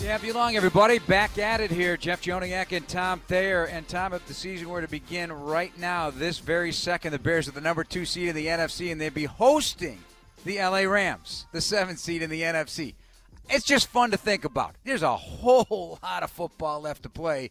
Yeah, belong everybody. Back at it here. Jeff Joniak and Tom Thayer. And Tom, if the season were to begin right now, this very second, the Bears are the number two seed in the NFC, and they'd be hosting the LA Rams, the seventh seed in the NFC. It's just fun to think about. There's a whole lot of football left to play,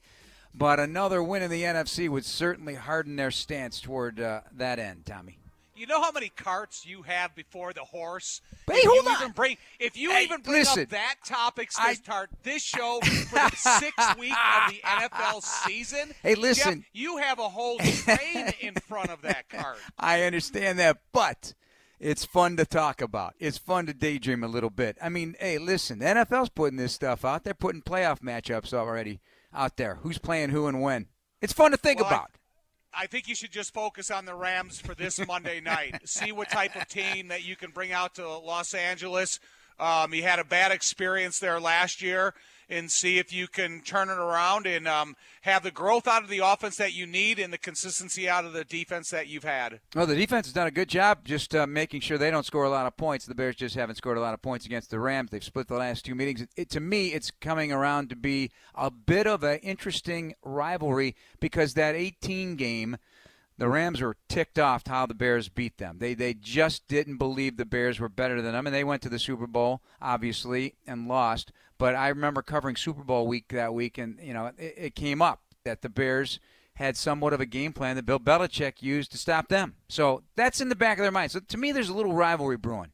but another win in the NFC would certainly harden their stance toward uh, that end, Tommy. You know how many carts you have before the horse? Hey, if hold you on. Even bring, if you Hey, even bring listen. up that topic I- start this show for the sixth week of the NFL season, Hey, Jeff, listen. you have a whole train in front of that cart. I understand that, but it's fun to talk about. It's fun to daydream a little bit. I mean, hey, listen, the NFL's putting this stuff out. They're putting playoff matchups already out there. Who's playing who and when? It's fun to think Well, about. I think you should just focus on the Rams for this Monday night. See what type of team that you can bring out to Los Angeles. Um, you had a bad experience there last year, and see if you can turn it around and um, have the growth out of the offense that you need and the consistency out of the defense that you've had. Well, the defense has done a good job just uh, making sure they don't score a lot of points. The Bears just haven't scored a lot of points against the Rams. They've split the last two meetings. It, to me, it's coming around to be a bit of an interesting rivalry because that 18 game, the Rams were ticked off how the Bears beat them. They they just didn't believe the Bears were better than them, and they went to the Super Bowl obviously and lost. But I remember covering Super Bowl week that week, and you know it, it came up that the Bears had somewhat of a game plan that Bill Belichick used to stop them. So that's in the back of their mind. So to me, there's a little rivalry brewing.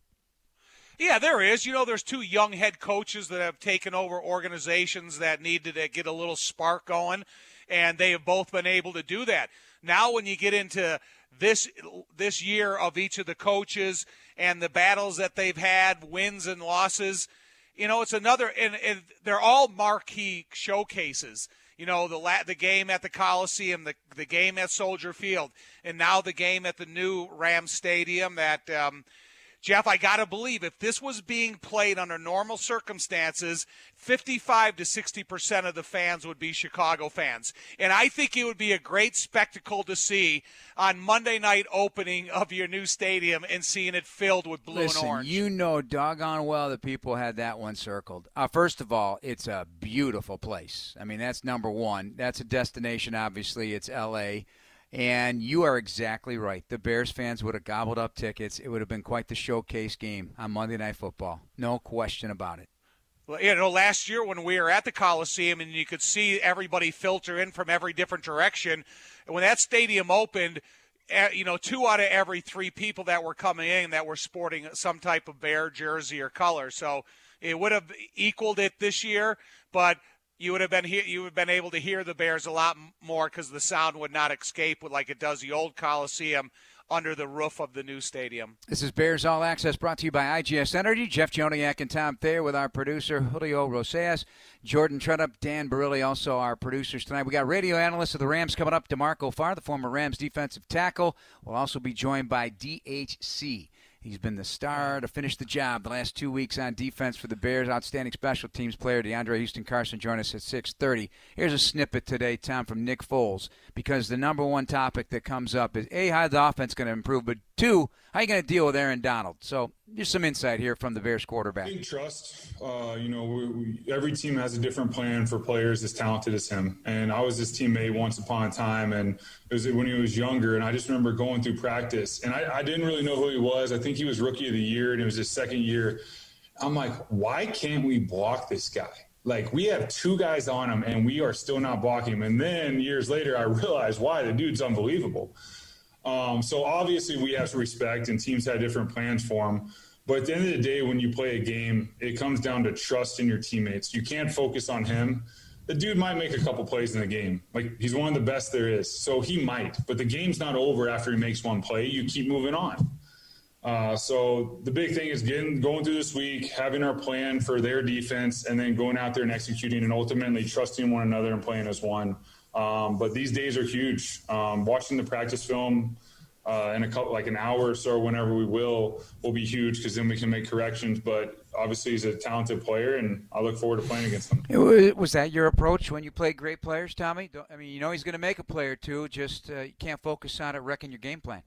Yeah, there is. You know, there's two young head coaches that have taken over organizations that needed to get a little spark going, and they have both been able to do that. Now, when you get into this this year of each of the coaches and the battles that they've had, wins and losses, you know, it's another, and, and they're all marquee showcases. You know, the la- the game at the Coliseum, the the game at Soldier Field, and now the game at the new Ram Stadium that. Um, Jeff, I got to believe if this was being played under normal circumstances, 55 to 60% of the fans would be Chicago fans. And I think it would be a great spectacle to see on Monday night opening of your new stadium and seeing it filled with blue Listen, and orange. you know doggone well that people had that one circled. Uh, first of all, it's a beautiful place. I mean, that's number one. That's a destination, obviously. It's L.A., and you are exactly right. The Bears fans would have gobbled up tickets. It would have been quite the showcase game on Monday Night Football. No question about it. Well, you know, last year when we were at the Coliseum and you could see everybody filter in from every different direction, when that stadium opened, eh, you know, two out of every three people that were coming in that were sporting some type of bear jersey or color. So it would have equaled it this year, but you would have been he- you would have been able to hear the Bears a lot more because the sound would not escape like it does the old Coliseum under the roof of the new stadium. This is Bears All Access brought to you by IGS Energy. Jeff Joniak and Tom Thayer with our producer Julio Rosas, Jordan Tredup, Dan Barilli, also our producers tonight. We got radio analyst of the Rams coming up, DeMarco Farr, the former Rams defensive tackle. We'll also be joined by DHC. He's been the star to finish the job the last two weeks on defense for the Bears. Outstanding special teams player DeAndre Houston Carson join us at 6:30. Here's a snippet today, Tom, from Nick Foles, because the number one topic that comes up is a how the offense going to improve, but two, how are you going to deal with Aaron Donald. So just some insight here from the Bears quarterback. Trust. Uh, you know, we, we, every team has a different plan for players as talented as him. And I was his teammate once upon a time, and it was when he was younger. And I just remember going through practice, and I, I didn't really know who he was. I think he was rookie of the year, and it was his second year. I'm like, why can't we block this guy? Like we have two guys on him, and we are still not blocking him. And then years later, I realized why the dude's unbelievable. Um, so obviously, we have to respect, and teams have different plans for him. But at the end of the day, when you play a game, it comes down to trust in your teammates. You can't focus on him. The dude might make a couple plays in the game. Like he's one of the best there is. So he might. But the game's not over after he makes one play. You keep moving on. Uh, so the big thing is getting going through this week, having our plan for their defense, and then going out there and executing, and ultimately trusting one another and playing as one. Um, but these days are huge. Um, watching the practice film uh, in a couple, like an hour or so, whenever we will, will be huge because then we can make corrections. But obviously, he's a talented player, and I look forward to playing against him. Was that your approach when you played great players, Tommy? I mean, you know he's going to make a play or two. Just uh, you can't focus on it wrecking your game plan.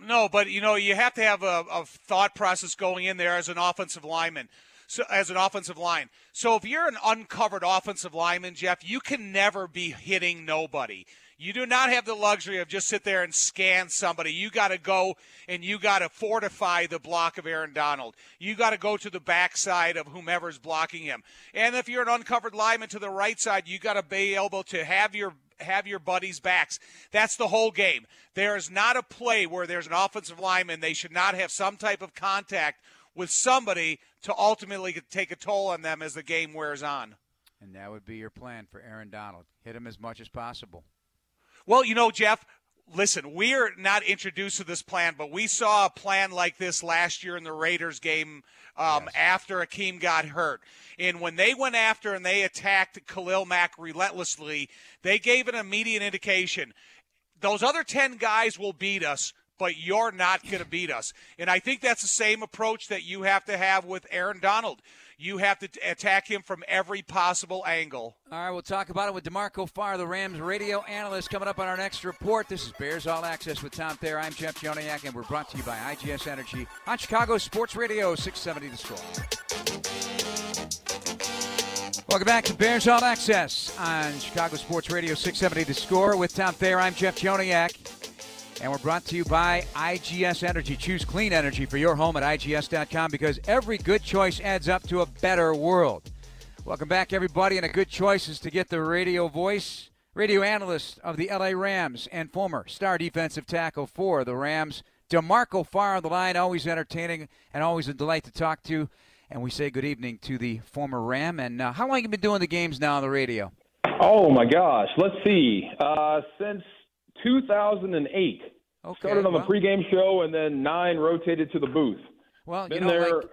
No, but you know you have to have a, a thought process going in there as an offensive lineman so as an offensive line. So if you're an uncovered offensive lineman, Jeff, you can never be hitting nobody. You do not have the luxury of just sit there and scan somebody. You got to go and you got to fortify the block of Aaron Donald. You got to go to the backside of whomever's blocking him. And if you're an uncovered lineman to the right side, you got to be able to have your have your buddies' backs. That's the whole game. There is not a play where there's an offensive lineman they should not have some type of contact with somebody to ultimately take a toll on them as the game wears on. And that would be your plan for Aaron Donald. Hit him as much as possible. Well, you know, Jeff, listen, we're not introduced to this plan, but we saw a plan like this last year in the Raiders game um, yes. after Akiem got hurt. And when they went after and they attacked Khalil Mack relentlessly, they gave an immediate indication those other 10 guys will beat us but you're not going to beat us. And I think that's the same approach that you have to have with Aaron Donald. You have to attack him from every possible angle. All right, we'll talk about it with DeMarco Farr, the Rams radio analyst, coming up on our next report. This is Bears All Access with Tom Thayer. I'm Jeff Joniak, and we're brought to you by IGS Energy on Chicago Sports Radio 670 The Score. Welcome back to Bears All Access on Chicago Sports Radio 670 The Score with Tom Thayer. I'm Jeff Joniak. And we're brought to you by IGS Energy. Choose clean energy for your home at IGS.com because every good choice adds up to a better world. Welcome back, everybody. And a good choice is to get the radio voice, radio analyst of the LA Rams and former star defensive tackle for the Rams, DeMarco Farr on the line. Always entertaining and always a delight to talk to. And we say good evening to the former Ram. And uh, how long have you been doing the games now on the radio? Oh, my gosh. Let's see. Uh, since 2008. Okay, Started on well, the pregame show, and then nine rotated to the booth. Well, Been you know, there, like,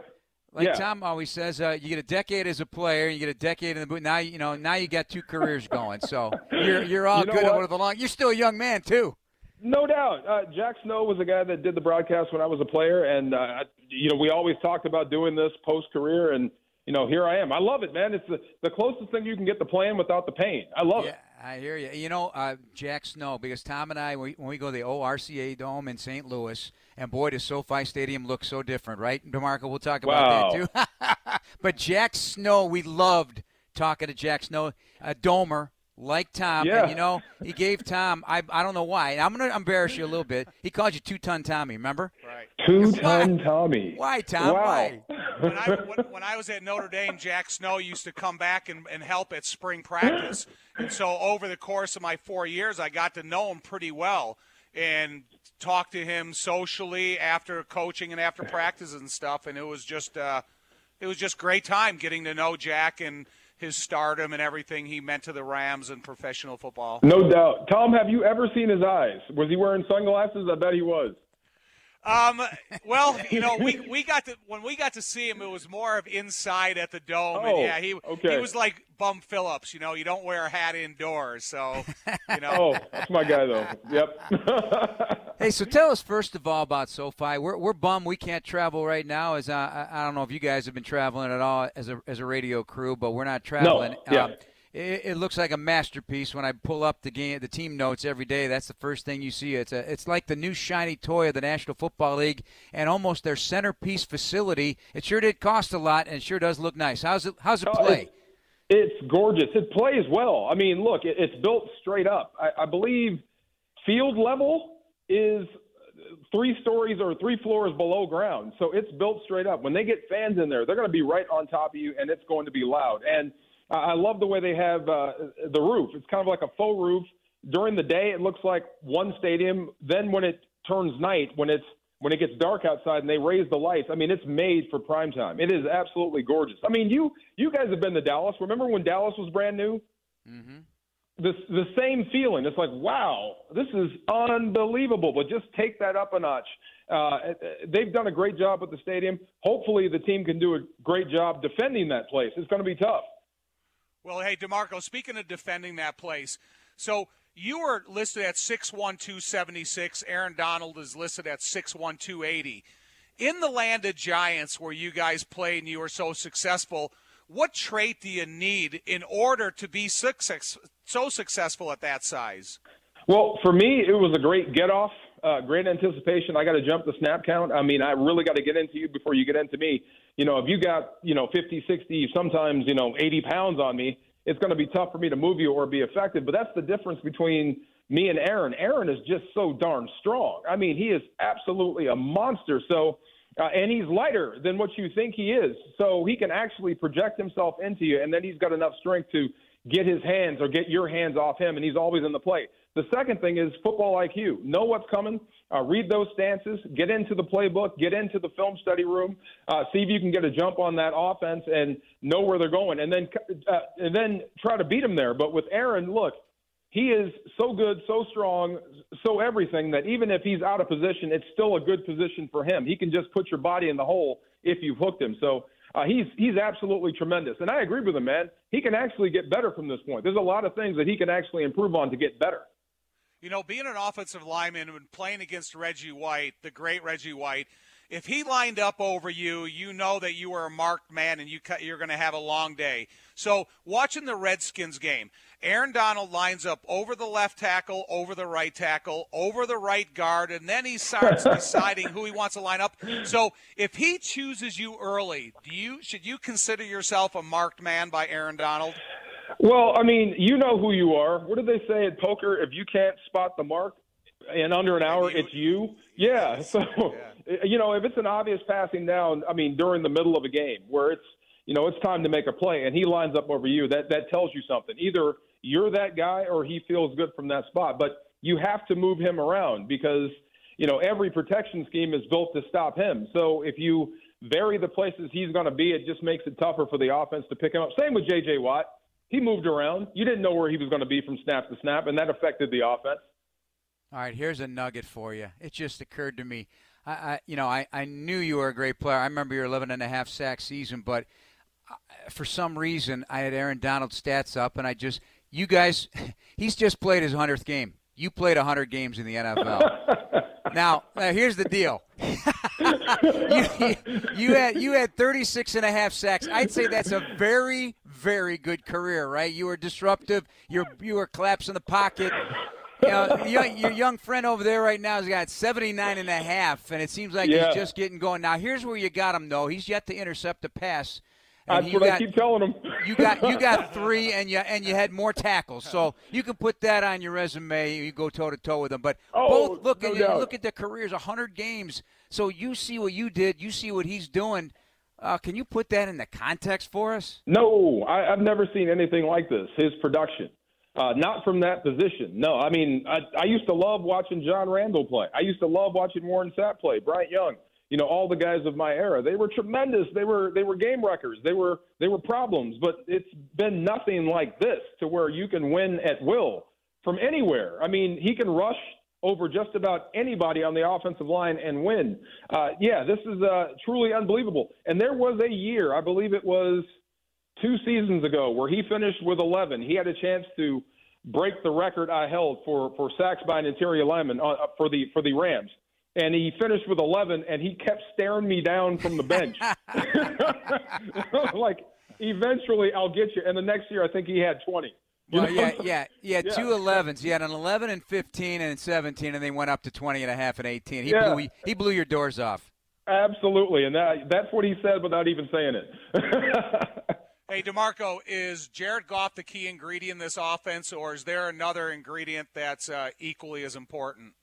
like yeah. Tom always says, uh, you get a decade as a player, you get a decade in the booth. Now you know, now you got two careers going. So you're you're all you know good what? over the long. You're still a young man too. No doubt. Uh, Jack Snow was the guy that did the broadcast when I was a player, and uh, you know we always talked about doing this post career, and you know here I am. I love it, man. It's the the closest thing you can get to playing without the pain. I love yeah. it. I hear you. You know, uh, Jack Snow, because Tom and I, when we, go to the ORCA Dome in St. Louis, and boy, does SoFi Stadium look so different, right? DeMarco, we'll talk about wow. that too. but Jack Snow, we loved talking to Jack Snow, a domer like Tom. Yeah. And, you know, he gave Tom, I, I don't know why. I'm going to embarrass you a little bit. He called you Two Ton Tommy, remember? Right. Two Ton Tommy. Why, Tom? Wow. Why? When I, when, when I was at Notre Dame, Jack Snow used to come back and, and help at spring practice. And so over the course of my four years, I got to know him pretty well and talk to him socially after coaching and after practice and stuff. And it was just, uh, it was just great time getting to know Jack and his stardom and everything he meant to the Rams and professional football. No doubt. Tom, have you ever seen his eyes? Was he wearing sunglasses? I bet he was. Um, well, you know, we, we got to when we got to see him, it was more of inside at the dome. Oh, and yeah, he okay. he was like Bum Phillips. You know, you don't wear a hat indoors, so you know. oh, that's my guy though. Yep. hey, so tell us first of all about SoFi. We're we're bummed we can't travel right now. As uh, I don't know if you guys have been traveling at all as a as a radio crew, but we're not traveling. No. Yeah. Um, it, it, looks like a masterpiece when I pull up the game, the team notes every day. That's the first thing you see. It's a, it's like the new shiny toy of the National Football League, and almost their centerpiece facility. It sure did cost a lot, and it sure does look nice. How's it? How's it play? It's, gorgeous. It plays well. I mean, look, it, it's built straight up. I, I believe field level is three stories or three floors below ground, so it's built straight up. When they get fans in there, they're going to be right on top of you, and it's going to be loud. And I love the way they have uh, the roof. It's kind of like a faux roof. During the day, it looks like one stadium. Then when it turns night, when it's when it gets dark outside and they raise the lights, I mean, it's made for prime time. It is absolutely gorgeous. I mean, you you guys have been to Dallas. Remember when Dallas was brand new? Mm-hmm. The the same feeling. It's like, wow, this is unbelievable. But just take that up a notch. Uh, they've done a great job with the stadium. Hopefully, the team can do a great job defending that place. It's going to be tough. Well, hey, DeMarco, speaking of defending that place, So you are listed at 61276. Aaron Donald is listed at 61280. In the land of giants where you guys played and you were so successful, what trait do you need in order to be success, so successful at that size? Well, for me, it was a great get off, uh, great anticipation. I got to jump the snap count. I mean, I really got to get into you before you get into me. You know, if you got, you know, 50, 60, sometimes, you know, 80 pounds on me, it's going to be tough for me to move you or be effective. But that's the difference between me and Aaron. Aaron is just so darn strong. I mean, he is absolutely a monster. So, uh, and he's lighter than what you think he is. So he can actually project himself into you, and then he's got enough strength to get his hands or get your hands off him, and he's always in the play. The second thing is football IQ. Know what's coming. Uh, read those stances. Get into the playbook. Get into the film study room. Uh, see if you can get a jump on that offense and know where they're going, and then uh, and then try to beat them there. But with Aaron, look, he is so good, so strong, so everything that even if he's out of position, it's still a good position for him. He can just put your body in the hole if you've hooked him. So uh, he's he's absolutely tremendous, and I agree with him, man. He can actually get better from this point. There's a lot of things that he can actually improve on to get better you know, being an offensive lineman and playing against Reggie White, the great Reggie White, if he lined up over you, you know that you were a marked man and you you're going to have a long day. So, watching the Redskins game, Aaron Donald lines up over the left tackle, over the right tackle, over the right guard, and then he starts deciding who he wants to line up. So, if he chooses you early, do you should you consider yourself a marked man by Aaron Donald? Well, I mean, you know who you are. What did they say at poker? If you can't spot the mark in under an hour, it's you. Yeah. So, you know, if it's an obvious passing down, I mean, during the middle of a game where it's, you know, it's time to make a play and he lines up over you, that that tells you something. Either you're that guy or he feels good from that spot. But you have to move him around because, you know, every protection scheme is built to stop him. So if you vary the places he's going to be, it just makes it tougher for the offense to pick him up. Same with J.J. Watt he moved around. You didn't know where he was going to be from snap to snap, and that affected the offense. All right, here's a nugget for you. It just occurred to me. I, I you know, I, I knew you were a great player. I remember your 11 and a half sack season, but uh, for some reason I had Aaron Donald stats up, and I just you guys, he's just played his hundredth game. You played 100 games in the NFL. now, now, here's the deal. you, you, had you had 36 and a half sacks. I'd say that's a very very good career, right? You were disruptive. You you were collapsing the pocket. You know, your, your young friend over there right now has got 79 and a half, and it seems like yeah. he's just getting going. Now, here's where you got him, though. He's yet to intercept a pass. That's what got, I keep telling him. you got you got three, and you and you had more tackles, so you can put that on your resume. You go toe to toe with them. But oh, both look no at look at the careers, hundred games. So you see what you did, you see what he's doing. Uh, can you put that in the context for us? No, I, have never seen anything like this. His production, uh, not from that position. No, I mean, I, I used to love watching John Randle play. I used to love watching Warren Sapp play. Bryant Young, you know, all the guys of my era. They were tremendous. They were they were game wreckers. They were they were problems. But it's been nothing like this to where you can win at will from anywhere. I mean, he can rush over just about anybody on the offensive line and win. Uh, yeah, this is uh, truly unbelievable. And there was a year, I believe it was two seasons ago, where he finished with 11. He had a chance to break the record I held for, for sacks by an interior lineman uh, for the for the Rams. And he finished with 11, and he kept staring me down from the bench. like, eventually, I'll get you. And the next year, I think he had 20. Well, yeah, yeah, yeah, yeah, two 11s. He had an 11 and 15 and 17, and they went up to 20 and a half and 18. He yeah. blew he blew your doors off. Absolutely, and that that's what he said without even saying it. hey, DeMarco, is Jared Goff the key ingredient in this offense, or is there another ingredient that's uh, equally as important?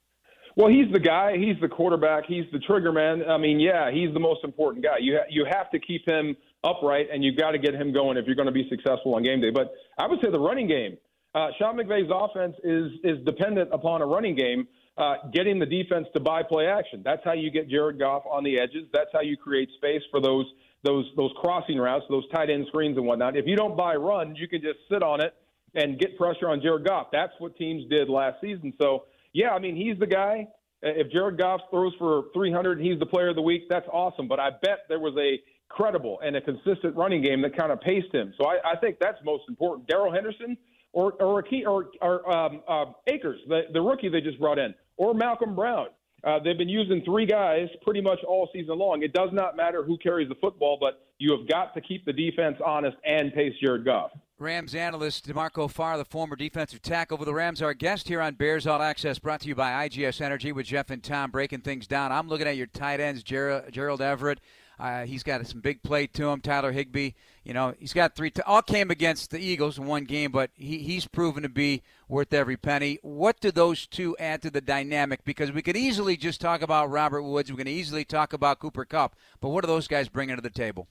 Well, he's the guy. He's the quarterback. He's the trigger man. I mean, yeah, he's the most important guy. You ha- you have to keep him upright, and you've got to get him going if you're going to be successful on game day. But I would say the running game. Uh, Sean McVay's offense is is dependent upon a running game, uh, getting the defense to buy play action. That's how you get Jared Goff on the edges. That's how you create space for those those those crossing routes, those tight end screens and whatnot. If you don't buy runs, you can just sit on it and get pressure on Jared Goff. That's what teams did last season. So yeah, I mean he's the guy. If Jared Goff throws for 300 and he's the player of the week, that's awesome. But I bet there was a credible and a consistent running game that kind of paced him. So I, I think that's most important. Darrell Henderson, or or, or, or um, uh, Akers, the, the rookie they just brought in, or Malcolm Brown. Uh, they've been using three guys pretty much all season long. It does not matter who carries the football, but you have got to keep the defense honest and pace Jared Goff. Rams analyst DeMarco Farr, the former defensive tackle for the Rams, our guest here on Bears All Access, brought to you by IGS Energy with Jeff and Tom breaking things down. I'm looking at your tight ends, Gerald, Gerald Everett. Uh, he's got some big play to him. Tyler Higbee, you know, he's got three. T- all came against the Eagles in one game, but he, he's proven to be worth every penny. What do those two add to the dynamic? Because we could easily just talk about Robert Woods. We can easily talk about Cooper Kupp. but what are those guys bringing to the table?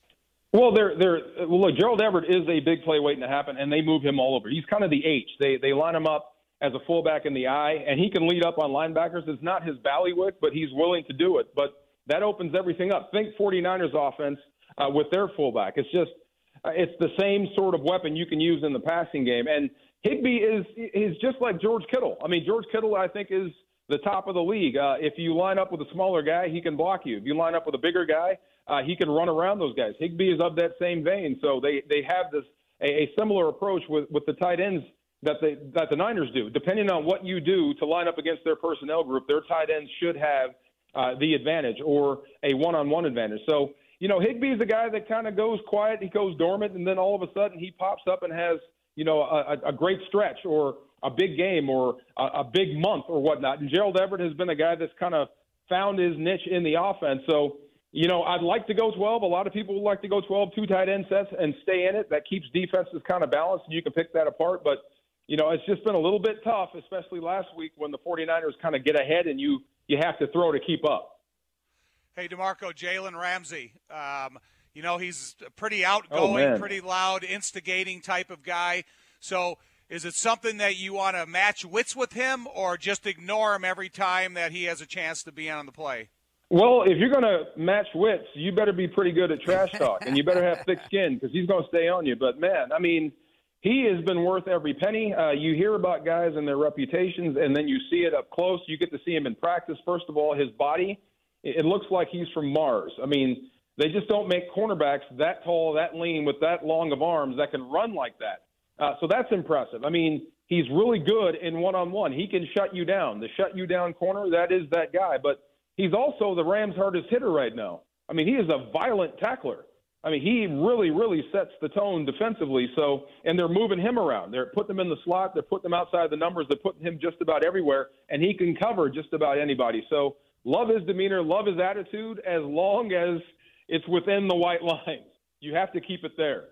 Well, they're they're well, look. Gerald Everett is a big play waiting to happen, and they move him all over. He's kind of the H. They they line him up as a fullback in the I, and he can lead up on linebackers. It's not his ballywick, but he's willing to do it. But that opens everything up. Think 49ers offense uh, with their fullback. It's just uh, it's the same sort of weapon you can use in the passing game. And Higbee is is just like George Kittle. I mean, George Kittle, I think, is the top of the league. Uh, if you line up with a smaller guy, he can block you. If you line up with a bigger guy, uh, he can run around those guys. Higbee is of that same vein, so they they have this a, a similar approach with with the tight ends that they that the Niners do. Depending on what you do to line up against their personnel group, their tight ends should have uh, the advantage or a one-on-one advantage. So you know, Higbee is a guy that kind of goes quiet, he goes dormant, and then all of a sudden he pops up and has you know a, a great stretch or a big game or a, a big month or whatnot. And Gerald Everett has been a guy that's kind of found his niche in the offense. So you know, I'd like to go 12. A lot of people would like to go 12, two tight end sets and stay in it. That keeps defenses kind of balanced, and you can pick that apart. But, you know, it's just been a little bit tough, especially last week when the 49ers kind of get ahead and you, you have to throw to keep up. Hey, DeMarco, Jalen Ramsey. Um, you know, he's a pretty outgoing, oh, pretty loud, instigating type of guy. So is it something that you want to match wits with him or just ignore him every time that he has a chance to be on the play? Well, if you're going to match wits, you better be pretty good at trash talk, and you better have thick skin because he's going to stay on you. But man, I mean, he has been worth every penny. Uh, you hear about guys and their reputations, and then you see it up close. You get to see him in practice. First of all, his body, it looks like he's from Mars. I mean, they just don't make cornerbacks that tall, that lean, with that long of arms that can run like that. Uh, so that's impressive. I mean, he's really good in one on one. He can shut you down. The shut you down corner, that is that guy. But He's also the Rams' hardest hitter right now. I mean, he is a violent tackler. I mean, he really, really sets the tone defensively. So, and they're moving him around. They're putting him in the slot. They're putting him outside the numbers. They're putting him just about everywhere, and he can cover just about anybody. So, love his demeanor, love his attitude, as long as it's within the white lines. You have to keep it there.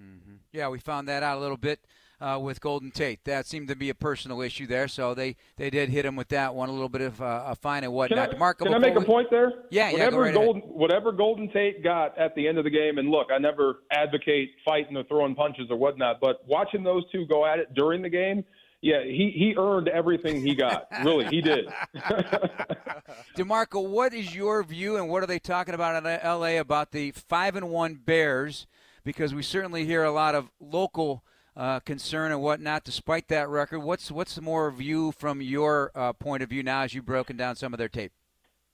Mm-hmm. Yeah, we found that out a little bit uh, with Golden Tate. That seemed to be a personal issue there, so they, they did hit him with that one, a little bit of uh, a fine and whatnot. Can I, can I make we, a point there? Yeah, whatever yeah. Go right Golden, ahead. whatever Golden Tate got at the end of the game, and look, I never advocate fighting or throwing punches or whatnot, but watching those two go at it during the game. Yeah, he, he earned everything he got. really, he did. DeMarco, what is your view, and what are they talking about in L.A. about the five and one Bears? Because we certainly hear a lot of local uh, concern and whatnot, despite that record. What's what's more view from your uh, point of view now as you've broken down some of their tape?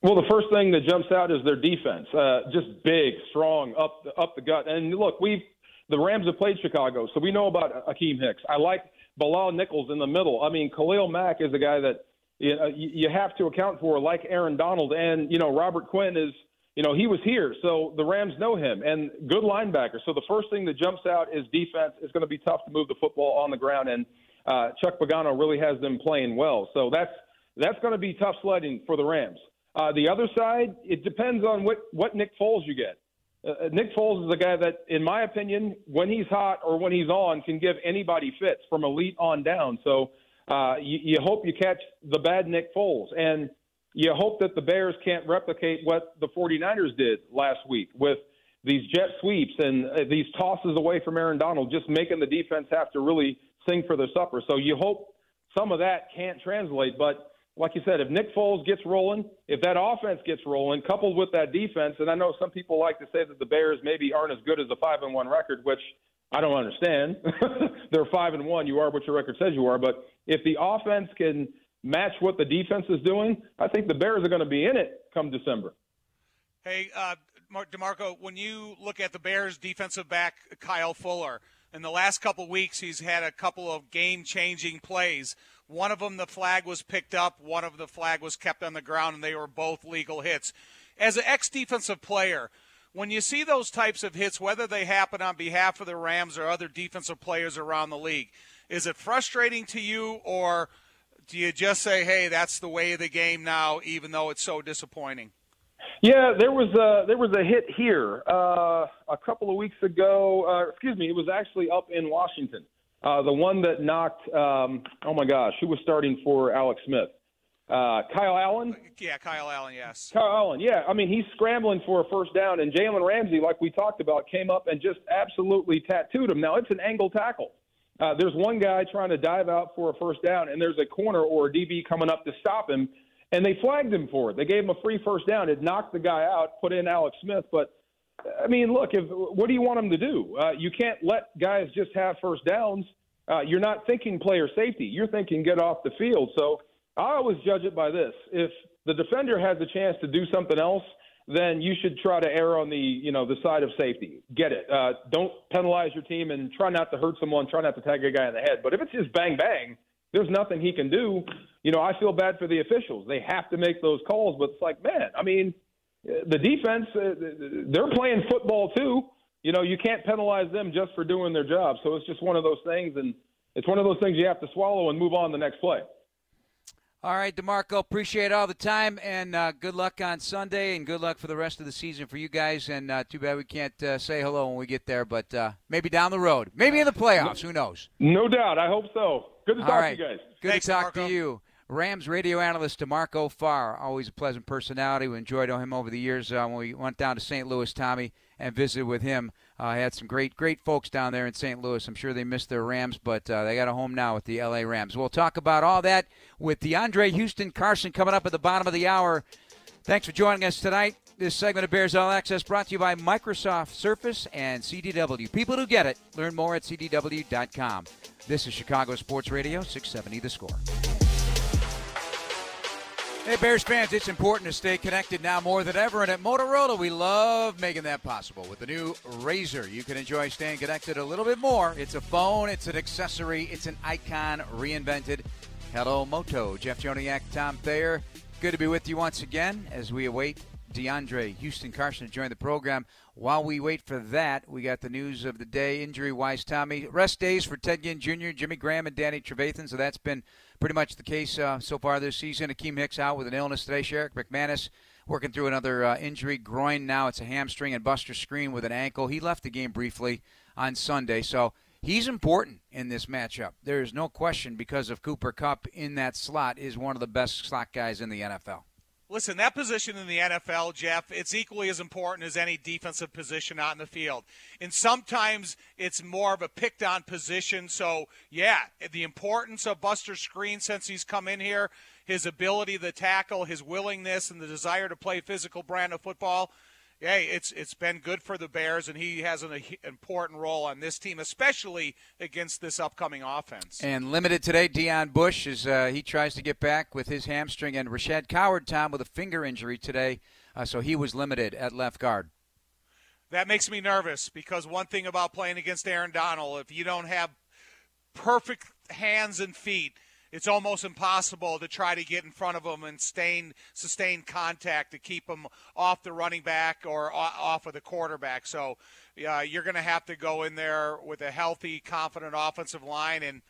Well, the first thing that jumps out is their defense. Uh, just big, strong, up the, up the gut. And look, we've the Rams have played Chicago, so we know about Akiem Hicks. I like Bilal Nichols in the middle. I mean, Khalil Mack is a guy that you, know, you have to account for, like Aaron Donald, and you know Robert Quinn is you know, he was here, so the Rams know him and good linebacker. So the first thing that jumps out is defense. It's going to be tough to move the football on the ground, and uh, Chuck Pagano really has them playing well. So that's that's going to be tough sledding for the Rams. Uh, the other side, it depends on what what Nick Foles you get. Uh, uh, Nick Foles is a guy that, in my opinion, when he's hot or when he's on, can give anybody fits from elite on down. So uh, you, you hope you catch the bad Nick Foles and you hope that the Bears can't replicate what the 49ers did last week with these jet sweeps and uh, these tosses away from Aaron Donald, just making the defense have to really sing for their supper. So you hope some of that can't translate. But like you said, if Nick Foles gets rolling, if that offense gets rolling, coupled with that defense, and I know some people like to say that the Bears maybe aren't as good as the five and one record, which I don't understand. They're five and one. You are what your record says you are. But if the offense can match what the defense is doing, I think the Bears are going to be in it come December. Hey, uh, DeMarco, when you look at the Bears' defensive back Kyle Fuller, In the last couple weeks, he's had a couple of game-changing plays. One of them, the flag was picked up. One of the flag was kept on the ground, and they were both legal hits. As an ex-defensive player, when you see those types of hits, whether they happen on behalf of the Rams or other defensive players around the league, is it frustrating to you, or do you just say, "Hey, that's the way of the game now," even though it's so disappointing? Yeah, there was a there was a hit here uh, a couple of weeks ago. Uh, excuse me, it was actually up in Washington. Uh, the one that knocked, um, oh my gosh, who was starting for Alex Smith? Uh, Kyle Allen? Yeah, Kyle Allen, yes. Kyle Allen, yeah. I mean, he's scrambling for a first down, and Jalen Ramsey, like we talked about, came up and just absolutely tattooed him. Now, it's an angle tackle. Uh, there's one guy trying to dive out for a first down, and there's a corner or a DB coming up to stop him, and they flagged him for it. They gave him a free first down. It knocked the guy out, put in Alex Smith, but I mean, look, if what do you want him to do? Uh, you can't let guys just have first downs uh, you're not thinking player safety. You're thinking get off the field. So I always judge it by this: if the defender has a chance to do something else, then you should try to err on the you know the side of safety. Get it? Uh, don't penalize your team and try not to hurt someone. Try not to tag a guy in the head. But if it's just bang bang, there's nothing he can do. You know, I feel bad for the officials. They have to make those calls, but it's like, man, I mean, the defense, uh, they're playing football too you know, you can't penalize them just for doing their job. So it's just one of those things, and it's one of those things you have to swallow and move on the next play. All right, DeMarco, appreciate all the time, and uh, good luck on Sunday, and good luck for the rest of the season for you guys. And uh, too bad we can't uh, say hello when we get there, but uh, maybe down the road, maybe in the playoffs. Who knows? No doubt. I hope so. Good to all talk right. to you guys. Good Thanks, to talk DeMarco. to you. Rams radio analyst DeMarco Farr, always a pleasant personality. We enjoyed him over the years uh, when we went down to St. Louis, Tommy, and visited with him. I had some great, great folks down there in St. Louis. I'm sure they missed their Rams, but uh, they got a home now with the LA Rams. We'll talk about all that with DeAndre Houston Carson coming up at the bottom of the hour. Thanks for joining us tonight. This segment of Bears All Access brought to you by Microsoft Surface and CDW. People who get it, learn more at CDW.com. This is Chicago Sports Radio, 670 The Score. Hey, Bears fans, it's important to stay connected now more than ever. And at Motorola, we love making that possible. With the new Razr, you can enjoy staying connected a little bit more. It's a phone, it's an accessory, it's an icon reinvented. Hello, Moto. Jeff Joniak, Tom Thayer. Good to be with you once again as we await DeAndre Houston Carson to join the program. While we wait for that, we got the news of the day, injury wise, Tommy. Rest days for Ted Ginn Jr., Jimmy Graham, and Danny Trevathan. So that's been pretty much the case uh, so far this season. Akiem Hicks out with an illness today. Sherrick McManus working through another uh, injury, groin now. It's a hamstring, and Buster Skrine with an ankle. He left the game briefly on Sunday. So he's important in this matchup. There is no question because of Cooper Kupp in that slot is one of the best slot guys in the NFL. Listen, that position in the NFL, Jeff, it's equally as important as any defensive position out in the field. And sometimes it's more of a picked on position. So, yeah, the importance of Buster Skrine since he's come in here, his ability to tackle, his willingness, and the desire to play physical brand of football. Hey, it's it's been good for the Bears, and he has an important role on this team, especially against this upcoming offense. And limited today, Deon Bush is uh, he tries to get back with his hamstring, and Rashad Coward, Tom, with a finger injury today, uh, so he was limited at left guard. That makes me nervous because one thing about playing against Aaron Donald, if you don't have perfect hands and feet, it's almost impossible to try to get in front of them and sustain, sustain contact to keep them off the running back or off of the quarterback. So uh, you're going to have to go in there with a healthy, confident offensive line. And,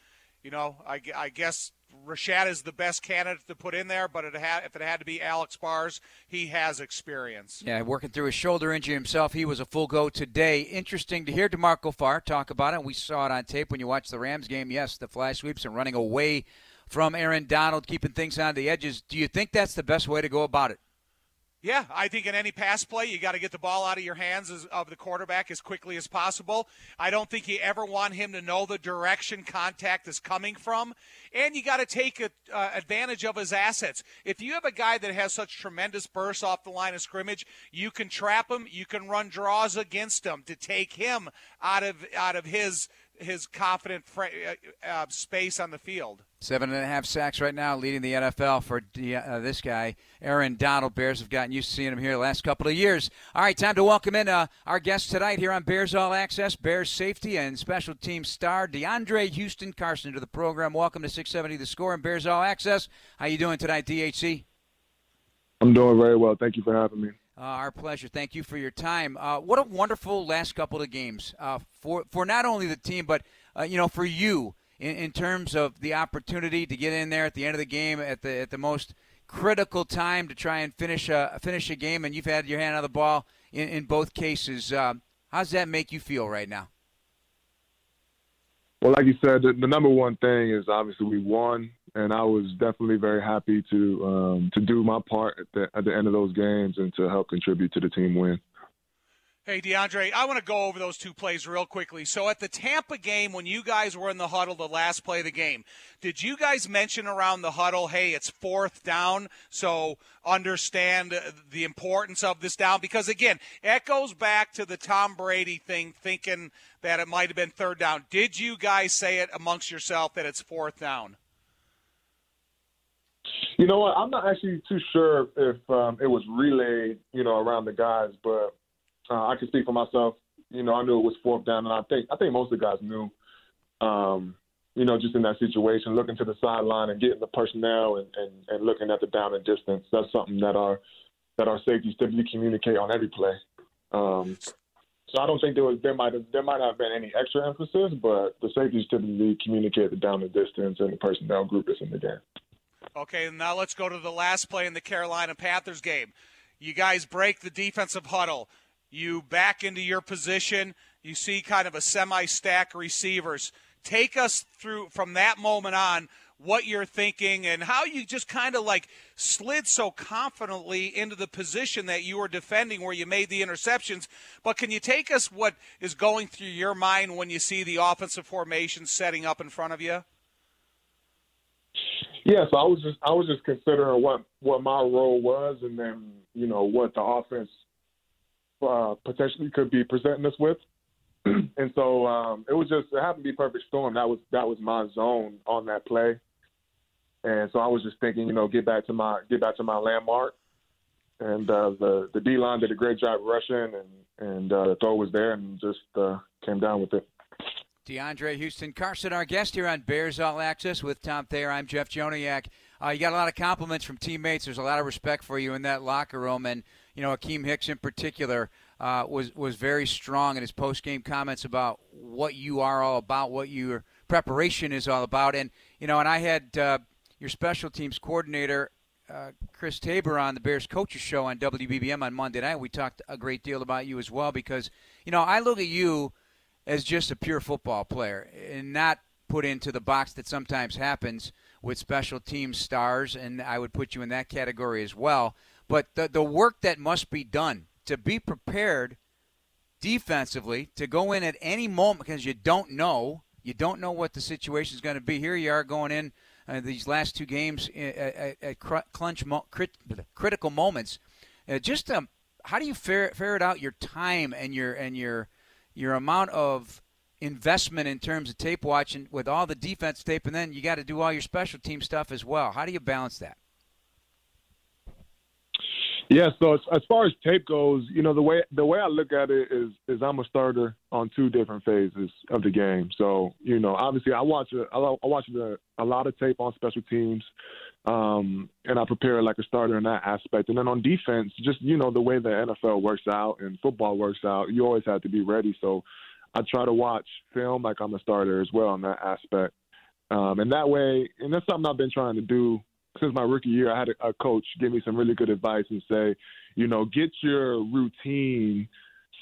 you know, I, I guess Rashad is the best candidate to put in there, but it had, if it had to be Alex Bars, he has experience. Yeah, working through his shoulder injury himself, he was a full go today. Interesting to hear DeMarco Farr talk about it. We saw it on tape when you watched the Rams game. Yes, the flash sweeps and running away from Aaron Donald, keeping things on the edges. Do you think that's the best way to go about it? Yeah, I think in any pass play, you got to get the ball out of your hands of the quarterback as quickly as possible. I don't think you ever want him to know the direction contact is coming from, and you got to take a, uh, advantage of his assets. If you have a guy that has such tremendous bursts off the line of scrimmage, you can trap him, you can run draws against him to take him out of out of his his confident fr- uh, uh, space on the field. Seven and a half sacks right now, leading the NFL for D- uh, this guy, Aaron Donald. Bears have gotten used to seeing him here the last couple of years. All right, time to welcome in uh, our guest tonight here on Bears All Access, Bears safety and special team star DeAndre Houston Carson to the program. Welcome to 670 The Score and Bears All Access. How you doing tonight, DHC? I'm doing very well. Thank you for having me. Uh, our pleasure. Thank you for your time. Uh, what a wonderful last couple of games uh, for for not only the team, but uh, you know for you in, in terms of the opportunity to get in there at the end of the game at the at the most critical time to try and finish a finish a game, and you've had your hand on the ball in, in both cases. Uh, how does that make you feel right now? Well, like you said, the, the, number one thing is obviously we won, and I was definitely very happy to um, to do my part at the, at the end of those games and to help contribute to the team win. Hey, DeAndre, I want to go over those two plays real quickly. So, at the Tampa game, when you guys were in the huddle, the last play of the game, did you guys mention around the huddle, hey, it's fourth down, so understand the importance of this down? Because, again, it goes back to the Tom Brady thing, thinking that it might have been third down. Did you guys say it amongst yourself that it's fourth down? You know what? I'm not actually too sure if um, it was relayed, you know, around the guys, but uh, I can speak for myself. You know, I knew it was fourth down, and I think I think most of the guys knew. Um, you know, just in that situation, looking to the sideline and getting the personnel and, and, and looking at the down and distance. That's something that our that our safeties typically communicate on every play. Um, so I don't think there was there might have there might not have been any extra emphasis, but the safeties typically communicate the down and distance and the personnel group that's in the game. Okay, now let's go to the last play in the Carolina Panthers game. You guys break the defensive huddle you back into your position, you see kind of a semi stack receivers. Take us through from that moment on what you're thinking and how you just kind of like slid so confidently into the position that you were defending where you made the interceptions. But can you take us what is going through your mind when you see the offensive formation setting up in front of you? Yeah, so I was just I was just considering what what my role was, and then you know what the offense uh, potentially could be presenting us with. and so um, it was just it happened to be perfect storm. That was that was my zone on that play. And so I was just thinking, you know, get back to my get back to my landmark. And uh, the the D line did a great job rushing, and and uh, the throw was there, and just uh, came down with it. DeAndre Houston Carson, our guest here on Bears All Access with Tom Thayer. I'm Jeff Joniak. Uh, you got a lot of compliments from teammates. There's a lot of respect for you in that locker room, and you know, Akiem Hicks in particular uh, was was very strong in his post game comments about what you are all about, what your preparation is all about, and you know, and I had uh, your special teams coordinator. Uh, Chris Tabor on the Bears Coaches Show on WBBM on Monday night. We talked a great deal about you as well because, you know, I look at you as just a pure football player and not put into the box that sometimes happens with special team stars, and I would put you in that category as well. But the, the work that must be done to be prepared defensively to go in at any moment because you don't know. You don't know what the situation is going to be. Here you are going in uh, these last two games at, at, at crunch mo- crit, critical moments. Uh, just um, how do you fer- ferret out your time and your and your your amount of investment in terms of tape watching with all the defense tape, and then you got to do all your special team stuff as well. How do you balance that? Yeah, so as, as, far as tape goes, you know the way the way I look at it is is I'm a starter on two different phases of the game. So you know, obviously I watch a, I watch a, a lot of tape on special teams, um, and I prepare like a starter in that aspect. And then on defense, just you know the way the NFL works out and football works out, you always have to be ready. So I try to watch film like I'm a starter as well in that aspect. Um, and that way, and that's something I've been trying to do since my rookie year, I had a, a coach give me some really good advice and say, you know, get your routine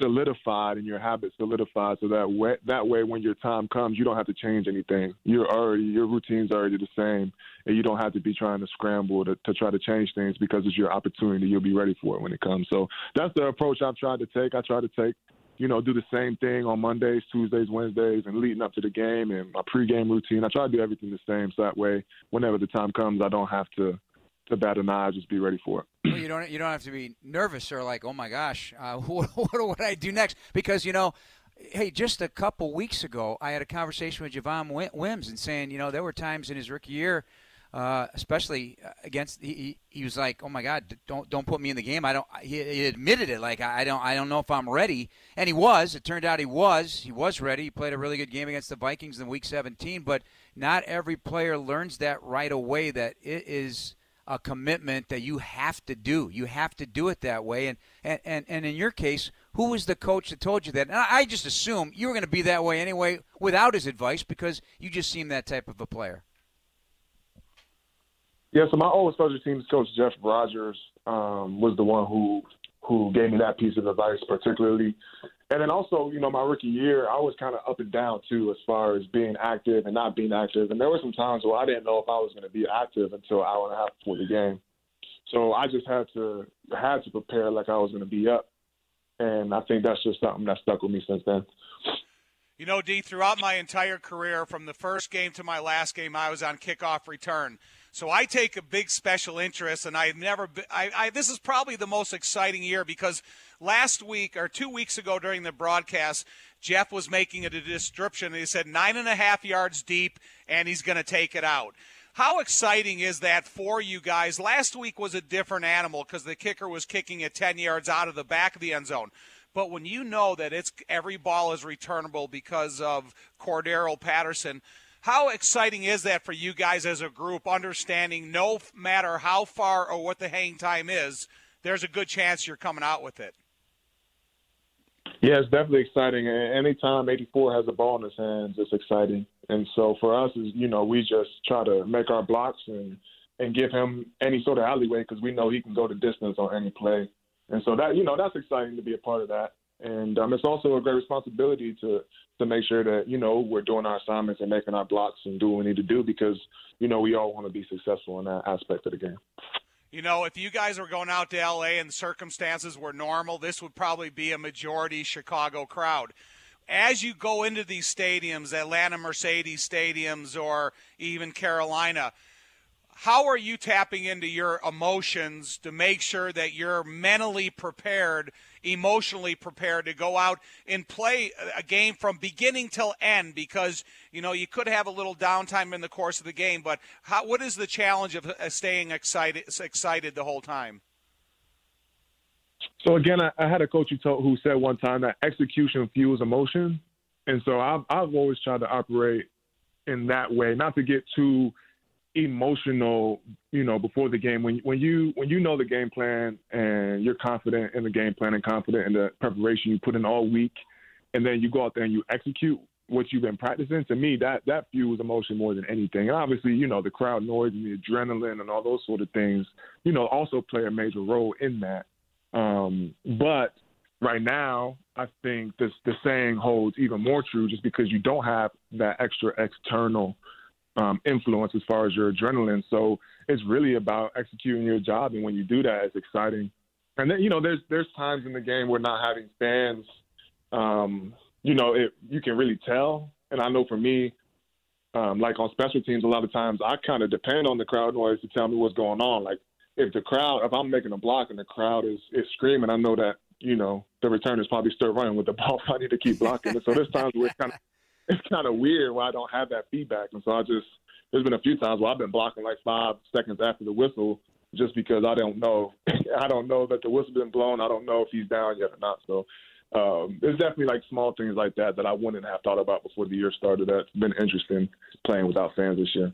solidified and your habits solidified so that way that way when your time comes you don't have to change anything. You're already your routine's already the same and you don't have to be trying to scramble to, to try to change things because it's your opportunity. You'll be ready for it when it comes. So that's the approach i've tried to take. I try to take you know, do the same thing on Mondays, Tuesdays, Wednesdays, and leading up to the game and my pregame routine. I try to do everything the same, so that way, whenever the time comes, I don't have to to bat an eye. Just be ready for it. Well, you don't you don't have to be nervous or like, oh my gosh, uh, what, what would I do next? Because you know, Hey, just a couple weeks ago, I had a conversation with Javon Wims and saying, you know, there were times in his rookie year – uh, especially uh, against he, he was like, "Oh my God, don't don't put me in the game." I don't. He, he, admitted it, like I don't I don't know if I'm ready, and he was. It turned out he was. He was ready. He played a really good game against the Vikings in Week 17. But not every player learns that right away. That it is a commitment that you have to do. You have to do it that way. And and and, and in your case, who was the coach that told you that? And I just assume you were going to be that way anyway without his advice because you just seem that type of a player. Yeah, so my old special teams coach Jeff Rodgers um, was the one who who gave me that piece of advice particularly. And then also, you know, my rookie year, I was kind of up and down too as far as being active and not being active. And there were some times where I didn't know if I was going to be active until an hour and a half before the game. So I just had to had to prepare like I was going to be up. And I think that's just something that stuck with me since then. You know, D, throughout my entire career, from the first game to my last game, I was on kickoff return. So I take a big special interest, and I've never. I, I this is probably the most exciting year because last week or two weeks ago during the broadcast, Jeff was making a description. And he said nine and a half yards deep, and he's going to take it out. How exciting is that for you guys? Last week was a different animal because the kicker was kicking it 10 yards out of the back of the end zone. But when you know that it's every ball is returnable because of Cordarrelle Patterson, how exciting is that for you guys as a group, understanding no matter how far or what the hang time is, there's a good chance you're coming out with it? Yeah, it's definitely exciting. Anytime 84 has a ball in his hands, it's exciting. And so for us, is you know, we just try to make our blocks and and give him any sort of alleyway because we know he can go the distance on any play. And so that you know that's exciting to be a part of that. And um, it's also a great responsibility to to make sure that you know we're doing our assignments and making our blocks and do what we need to do because you know we all want to be successful in that aspect of the game. You know, if you guys were going out to LA and the circumstances were normal, this would probably be a majority Chicago crowd. As you go into these stadiums, Atlanta Mercedes stadiums or even Carolina, how are you tapping into your emotions to make sure that you're mentally prepared, emotionally prepared to go out and play a game from beginning till end? Because you know you could have a little downtime in the course of the game, but how, what is the challenge of uh, staying excited excited the whole time? So again, I, I had a coach who, told, who said one time that execution fuels emotion, and so I've I've always tried to operate in that way, not to get too emotional, you know, before the game. When when you when you know the game plan and you're confident in the game plan and confident in the preparation you put in all week, and then you go out there and you execute what you've been practicing. To me, that that fuels emotion more than anything. And obviously, you know, the crowd noise and the adrenaline and all those sort of things, you know, also play a major role in that. Um, but right now, I think this the saying holds even more true, just because you don't have that extra external um, influence as far as your adrenaline. So it's really about executing your job, and when you do that, it's exciting. And then you know, there's there's times in the game where not having fans, um, you know, it, you can really tell. And I know for me, um, like on special teams, a lot of times I kind of depend on the crowd noise to tell me what's going on. Like if the crowd, if I'm making a block and the crowd is is screaming, I know that you know the return is probably still running with the ball. I need to keep blocking. so there's times where it's kind of it's kind of weird where I don't have that feedback, and so I just there's been a few times where I've been blocking like five seconds after the whistle just because I don't know I don't know that the whistle's been blown. I don't know if he's down yet or not. So um, there's definitely like small things like that that I wouldn't have thought about before the year started. That's been interesting playing without fans this year.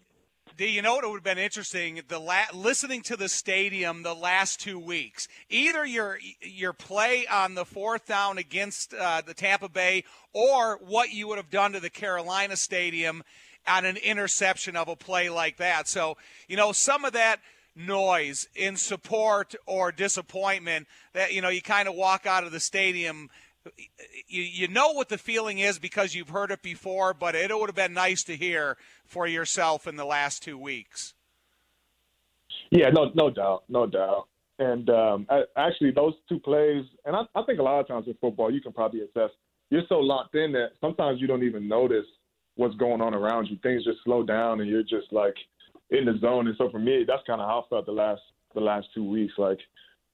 D, you know what would have been interesting? The la- listening to the stadium the last two weeks. Either your your play on the fourth down against uh, the Tampa Bay, or what you would have done to the Carolina stadium on an interception of a play like that. So you know some of that noise in support or disappointment that you know you kind of walk out of the stadium you, you know what the feeling is because you've heard it before, but it would have been nice to hear for yourself in the last two weeks. Yeah, no, no doubt, no doubt. And um, actually, those two plays, and I, I think a lot of times in football, you can probably assess. You're so locked in that sometimes you don't even notice what's going on around you. Things just slow down, and you're just like in the zone. And so for me, that's kind of how I felt the last the last two weeks. Like,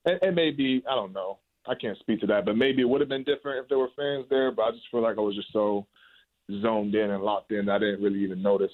it, it may be, I don't know, I can't speak to that, but maybe it would have been different if there were fans there. But I just feel like I was just so zoned in and locked in. That I didn't really even notice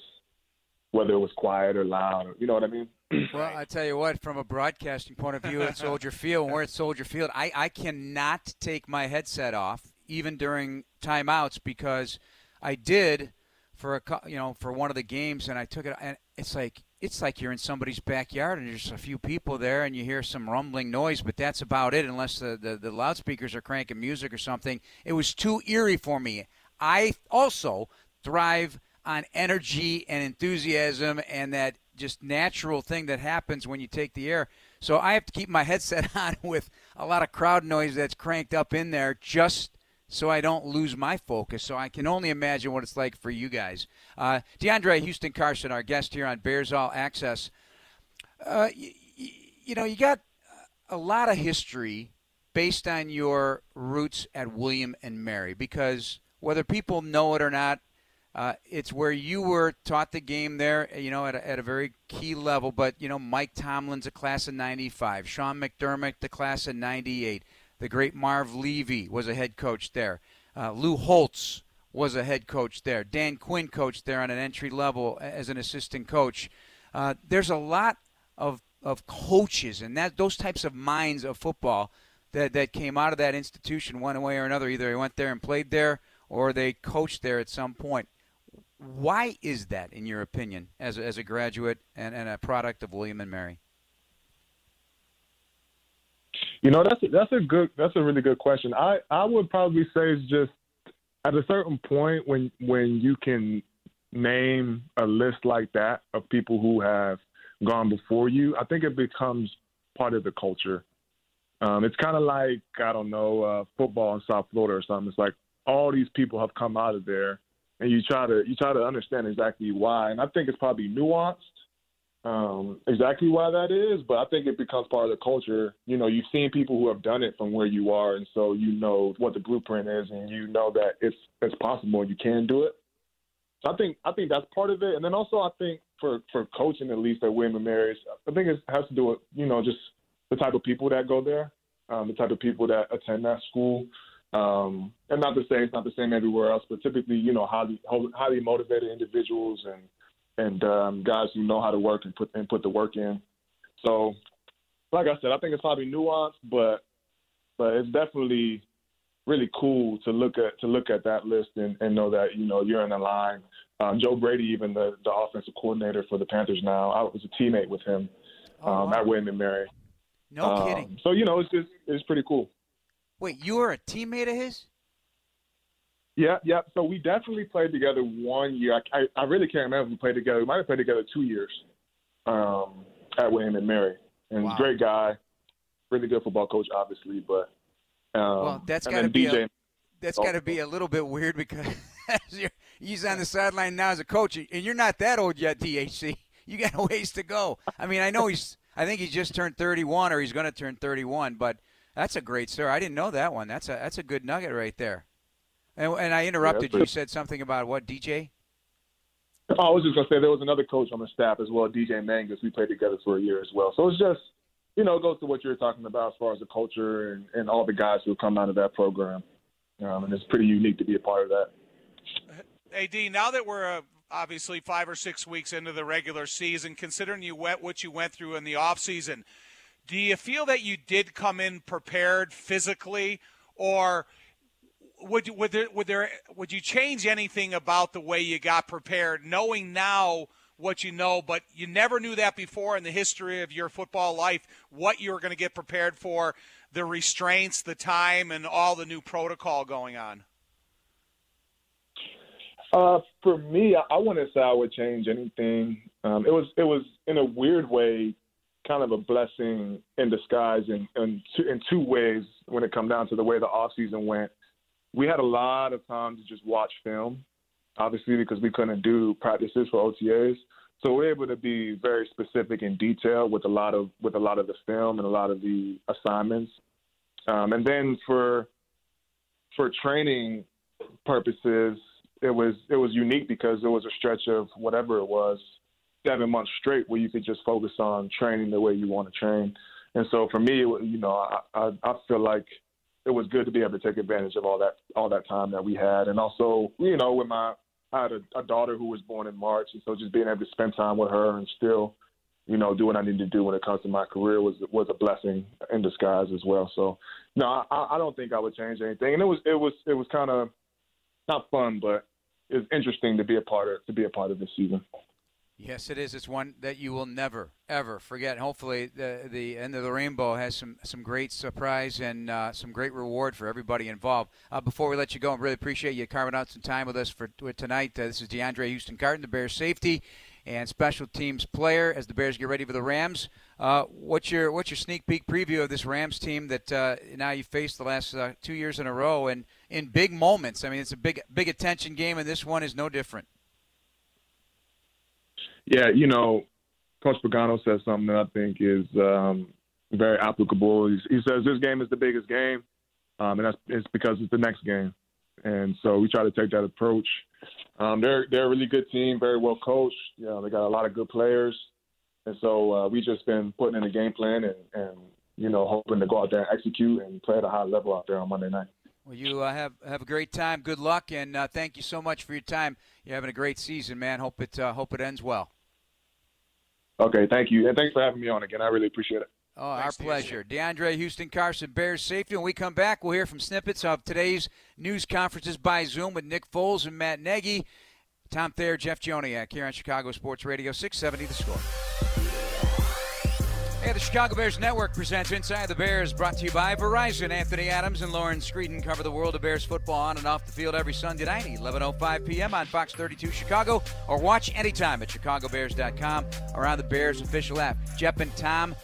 whether it was quiet or loud. Or, you know what I mean? well, I tell you what, from a broadcasting point of view at Soldier Field, we're at Soldier Field, I, I cannot take my headset off even during timeouts because I did for a you know for one of the games and I took it and it's like it's like you're in somebody's backyard and there's a few people there and you hear some rumbling noise, but that's about it unless the, the, the loudspeakers are cranking music or something. It was too eerie for me. I also thrive on energy and enthusiasm and that just natural thing that happens when you take the air. So I have to keep my headset on with a lot of crowd noise that's cranked up in there just so I don't lose my focus. So I can only imagine what it's like for you guys. Uh, DeAndre Houston Carson, our guest here on Bears All Access. Uh, you, you know, you got a lot of history based on your roots at William and Mary because whether people know it or not, uh, it's where you were taught the game there, you know, at a, at a very key level. But, you know, Mike Tomlin's a class of 95. Sean McDermott, the class of 98. The great Marv Levy was a head coach there. Uh, Lou Holtz was a head coach there. Dan Quinn coached there on an entry level as an assistant coach. Uh, there's a lot of, of coaches and that those types of minds of football that, that came out of that institution one way or another. Either they went there and played there or they coached there at some point. Why is that, in your opinion, as as a graduate and, and a product of William and Mary? You know, that's a, that's a good that's a really good question. I I would probably say it's just at a certain point when when you can name a list like that of people who have gone before you, I think it becomes part of the culture. Um, it's kind of like I don't know uh, football in South Florida or something. It's like all these people have come out of there, and you try to you try to understand exactly why. And I think it's probably nuanced um, exactly why that is, but I think it becomes part of the culture. You know, you've seen people who have done it from where you are, and so you know what the blueprint is, and you know that it's it's possible and you can do it. So I think I think that's part of it, and then also I think for for coaching at least at William and Mary's, I think it has to do with you know just the type of people that go there, um, the type of people that attend that school. Um, and not to say it's not the same everywhere else, but typically, you know, highly highly motivated individuals and and um, guys who know how to work and put and put the work in. So, like I said, I think it's probably nuanced, but but it's definitely really cool to look at to look at that list and, and know that you know you're in the line. Um, Joe Brady, even the the offensive coordinator for the Panthers now, I was a teammate with him oh, um, wow. at William and Mary. No um, kidding. So you know, it's just it's pretty cool. Wait, you were a teammate of his? Yeah, yeah. So we definitely played together one year. I, I, I really can't remember if we played together. We might have played together two years um, at William and Mary. And wow. great guy, really good football coach, obviously. But um, well, that's got to be DJ, a, that's got to be a little bit weird because he's on the sideline now as a coach, and you're not that old yet, DHC. You got a ways to go. I mean, I know he's. I think he's just turned 31, or he's going to turn 31. But that's a great story. I didn't know that one. That's a that's a good nugget right there. And, and I interrupted yeah, you. You said something about what DJ? Oh, I was just gonna say there was another coach on the staff as well, DJ Mangas. We played together for a year as well. So it's just, you know, it goes to what you're talking about as far as the culture and, and all the guys who come out of that program. Um, and it's pretty unique to be a part of that. Hey, D, now that we're uh, obviously five or six weeks into the regular season, considering you went what you went through in the off season, do you feel that you did come in prepared physically, or – would would there would there would you change anything about the way you got prepared, knowing now what you know, but you never knew that before in the history of your football life, what you were going to get prepared for, the restraints, the time, and all the new protocol going on? Uh, for me, I, I wouldn't say I would change anything. Um, it was it was in a weird way, kind of a blessing in disguise in in two, in two ways when it come down to the way the off season went we had a lot of time to just watch film, obviously because we couldn't do practices for OTAs. So we're able to be very specific in detail with a lot of with a lot of the film and a lot of the assignments. Um, and then for for training purposes, it was it was unique because it was a stretch of whatever it was, seven months straight, where you could just focus on training the way you want to train. And so for me, you know, I, I, I feel like it was good to be able to take advantage of all that all that time that we had, and also you know with my I had a, a daughter who was born in March, and so just being able to spend time with her and still you know, do what I need to do when it comes to my career was was a blessing in disguise as well. So, no, I, I don't think I would change anything. And it was it was it was kind of not fun, but it's interesting to be a part of to be a part of this season. Yes, it is. It's one that you will never ever forget. Hopefully, the the end of the rainbow has some some great surprise and uh, some great reward for everybody involved. Uh, before we let you go, I really appreciate you carving out some time with us for tonight. Uh, this is DeAndre Houston Carson, the Bears safety and special teams player as the Bears get ready for the Rams. Uh, what's your what's your sneak peek preview of this Rams team that uh, now you faced the last uh, two years in a row and in big moments? I mean, it's a big big attention game, and this one is no different. Yeah, you know, Coach Pagano says something that I think is um, very applicable. He says this game is the biggest game, um, and that's it's because it's the next game, and so we try to take that approach. Um, they're they're a really good team, very well coached. You know, they got a lot of good players, and so uh, we just been putting in a game plan and, and you know hoping to go out there and execute and play at a high level out there on Monday night. Well, you uh, have have a great time. Good luck, and uh, thank you so much for your time. You're having a great season, man. Hope it uh, hope it ends well. Okay, thank you, and thanks for having me on again. I really appreciate it. Oh, Thanks, our pleasure. DeAndre Houston Carson, Bears safety. When we come back, we'll hear from snippets of today's news conferences by Zoom with Nick Foles and Matt Nagy. Tom Thayer, Jeff Joniak here on Chicago Sports Radio 670 The Score. Hey, the Chicago Bears Network presents Inside the Bears, brought to you by Verizon. Anthony Adams and Lauren Screeden cover the world of Bears football on and off the field every Sunday night, 11.05 p.m. on Fox 32 Chicago, or watch anytime at chicagobears.com or on the Bears official app. Jeff and Tom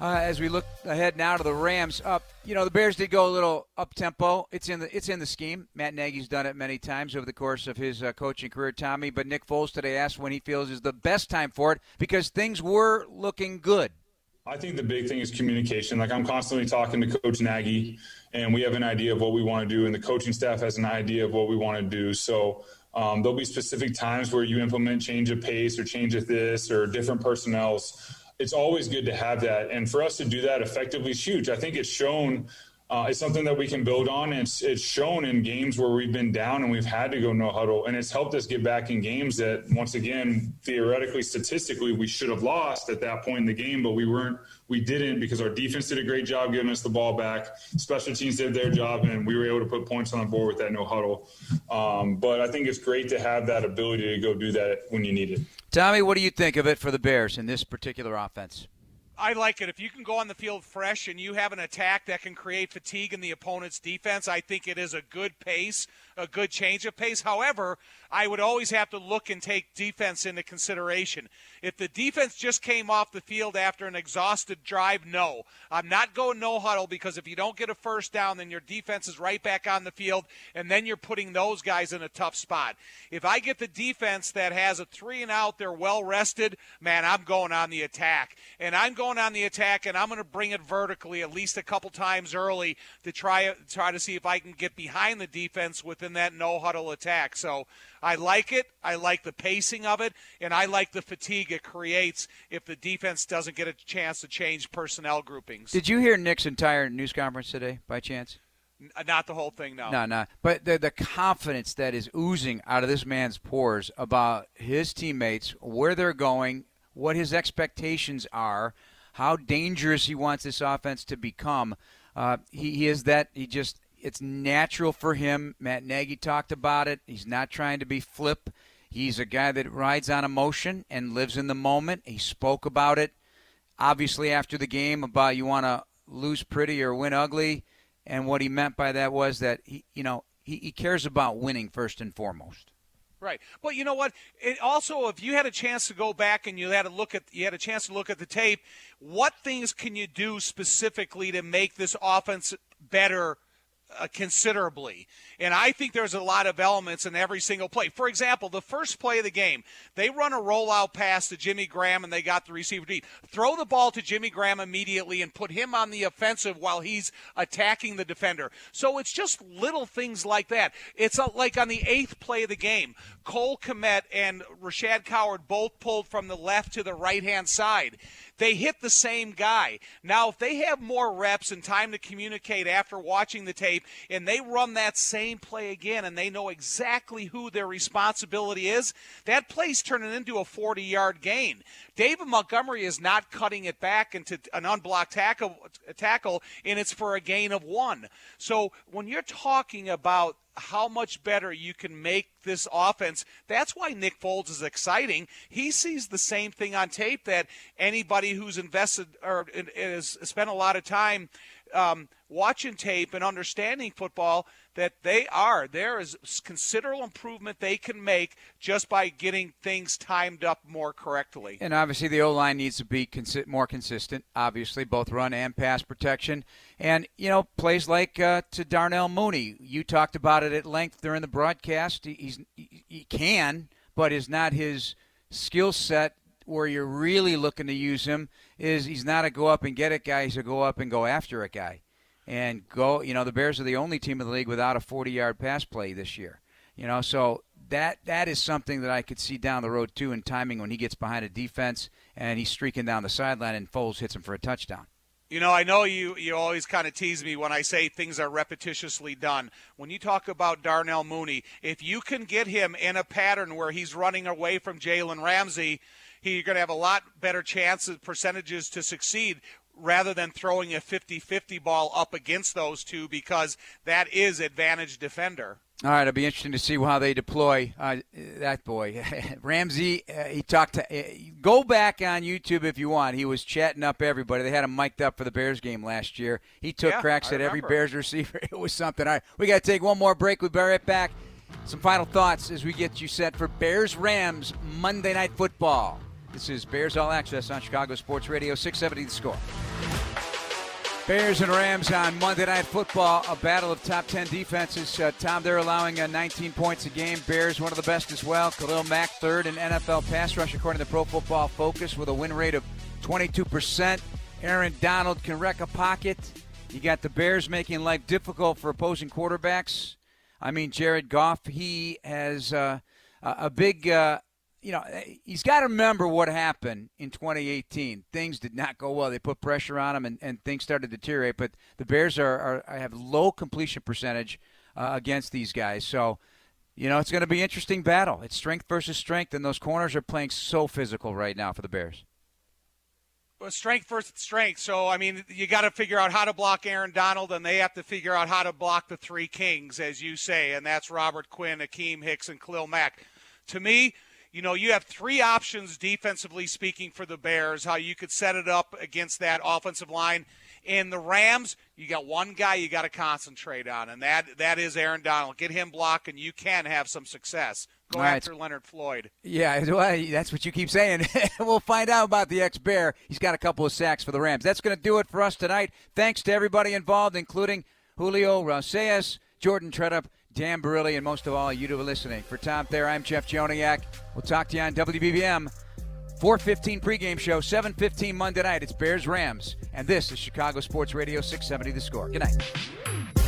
uh, as we look ahead now to the Rams. Up, you know, the Bears did go a little up tempo. It's in the it's in the scheme. Matt Nagy's done it many times over the course of his uh, coaching career, Tommy. But Nick Foles today asked when he feels is the best time for it because things were looking good. I think the big thing is communication. Like I'm constantly talking to Coach Nagy, and we have an idea of what we want to do, and the coaching staff has an idea of what we want to do. So. Um, there'll be specific times where you implement change of pace or change of this or different personnel's it's always good to have that. And for us to do that effectively is huge. I think it's shown uh, it's something that we can build on. It's it's shown in games where we've been down and we've had to go no huddle, and it's helped us get back in games that once again, theoretically, statistically, we should have lost at that point in the game, but we weren't. We didn't because our defense did a great job giving us the ball back. Special teams did their job, and we were able to put points on the board with that no huddle. Um, but I think it's great to have that ability to go do that when you need it. Tommy, what do you think of it for the Bears in this particular offense? I like it. If you can go on the field fresh and you have an attack that can create fatigue in the opponent's defense, I think it is a good pace, a good change of pace. However, I would always have to look and take defense into consideration. If the defense just came off the field after an exhausted drive, no. I'm not going no huddle because if you don't get a first down, then your defense is right back on the field, and then you're putting those guys in a tough spot. If I get the defense that has a three and out, they're well rested, man, I'm going on the attack. And I'm going on the attack, and I'm going to bring it vertically at least a couple times early to try try to see if I can get behind the defense within that no huddle attack. So I like it. I like the pacing of it, and I like the fatigue it creates if the defense doesn't get a chance to change personnel groupings. Did you hear Nick's entire news conference today, by chance? Uh, not the whole thing, no. No, no. But the the confidence that is oozing out of this man's pores about his teammates, where they're going, what his expectations are, how dangerous he wants this offense to become. Uh, he, he is that. He just it's natural for him. Matt Nagy talked about it. He's not trying to be flip. He's a guy that rides on emotion and lives in the moment. He spoke about it, obviously, after the game about you want to lose pretty or win ugly. And what he meant by that was that he, you know, he, he cares about winning first and foremost. Right. Well, you know what? It also, if you had a chance to go back and you had a look at, you had a chance to look at the tape, what things can you do specifically to make this offense better uh, considerably. And I think there's a lot of elements in every single play. For example, the first play of the game, they run a rollout pass to Jimmy Graham and they got the receiver deep. Throw the ball to Jimmy Graham immediately and put him on the offensive while he's attacking the defender. So it's just little things like that. It's like on the eighth play of the game, Cole Kmet and Rashad Coward both pulled from the left to the right hand side they hit the same guy. Now, if they have more reps and time to communicate after watching the tape and they run that same play again and they know exactly who their responsibility is, that play's turning into a 40 yard gain. David Montgomery is not cutting it back into an unblocked tackle, tackle and it's for a gain of one. So when you're talking about how much better you can make this offense. That's why Nick Foles is exciting. He sees the same thing on tape that anybody who's invested or has spent a lot of time um, watching tape and understanding football that they are. There is considerable improvement they can make just by getting things timed up more correctly. And obviously, the O line needs to be consi- more consistent. Obviously, both run and pass protection. And, you know, plays like uh, to Darnell Mooney. You talked about it at length during the broadcast. He's, he can, but is not his skill set where you're really looking to use him is he's not a go up and get it guy. He's a go up and go after it guy and go. You know, the Bears are the only team in the league without a 40-yard pass play this year. You know, so that that is something that I could see down the road too in timing when he gets behind a defense and he's streaking down the sideline and Foles hits him for a touchdown. You know, I know you you always kind of tease me when I say things are repetitiously done. When you talk about Darnell Mooney, if you can get him in a pattern where he's running away from Jalen Ramsey, he, you're going to have a lot better chances percentages to succeed rather than throwing a 50-50 ball up against those two because that is advantage defender. All right, it'll be interesting to see how they deploy uh, that boy Ramsey. Uh, he talked to. Uh, go back on YouTube if you want. He was chatting up everybody. They had him mic'd up for the Bears game last year. He took yeah, cracks I at every. Bears receiver. It was something. All right, we got to take one more break. We'll be right back. Some final thoughts as we get you set for Bears Rams Monday Night Football. This is Bears All Access on Chicago Sports Radio 670 The Score. Bears and Rams on Monday Night Football, a battle of top 10 defenses. Uh, Tom, they're allowing uh, 19 points a game. Bears, one of the best as well. Khalil Mack, third in NFL pass rush, according to Pro Football Focus, with a win rate of 22%. Aaron Donald can wreck a pocket. You got the Bears making life difficult for opposing quarterbacks. I mean, Jared Goff, he has uh, a big uh, you know, he's got to remember what happened in 2018. Things did not go well. They put pressure on him, and, and things started to deteriorate. But the Bears are, are have low completion percentage uh, against these guys. So, you know, it's going to be interesting battle. It's strength versus strength, and those corners are playing so physical right now for the Bears. Well, strength versus strength. So, I mean, you got to figure out how to block Aaron Donald, and they have to figure out how to block the three kings, as you say, and that's Robert Quinn, Akiem Hicks, and Khalil Mack. To me, you know, you have three options defensively speaking for the Bears, how you could set it up against that offensive line. In the Rams, you got one guy you got to concentrate on, and that that is Aaron Donald. Get him blocked, and you can have some success. Go All after right. Leonard Floyd. Yeah, well, that's what you keep saying. we'll find out about the ex Bear. He's got a couple of sacks for the Rams. That's going to do it for us tonight. Thanks to everybody involved, including Julio Rosales, Jordan Tredup, Dan Barilli, and most of all, you are listening. For Tom Thayer, I'm Jeff Joniak. We'll talk to you on WBBM. 415 pregame show, 715 Monday night. It's Bears Rams. And this is Chicago Sports Radio 670 The Score. Good night.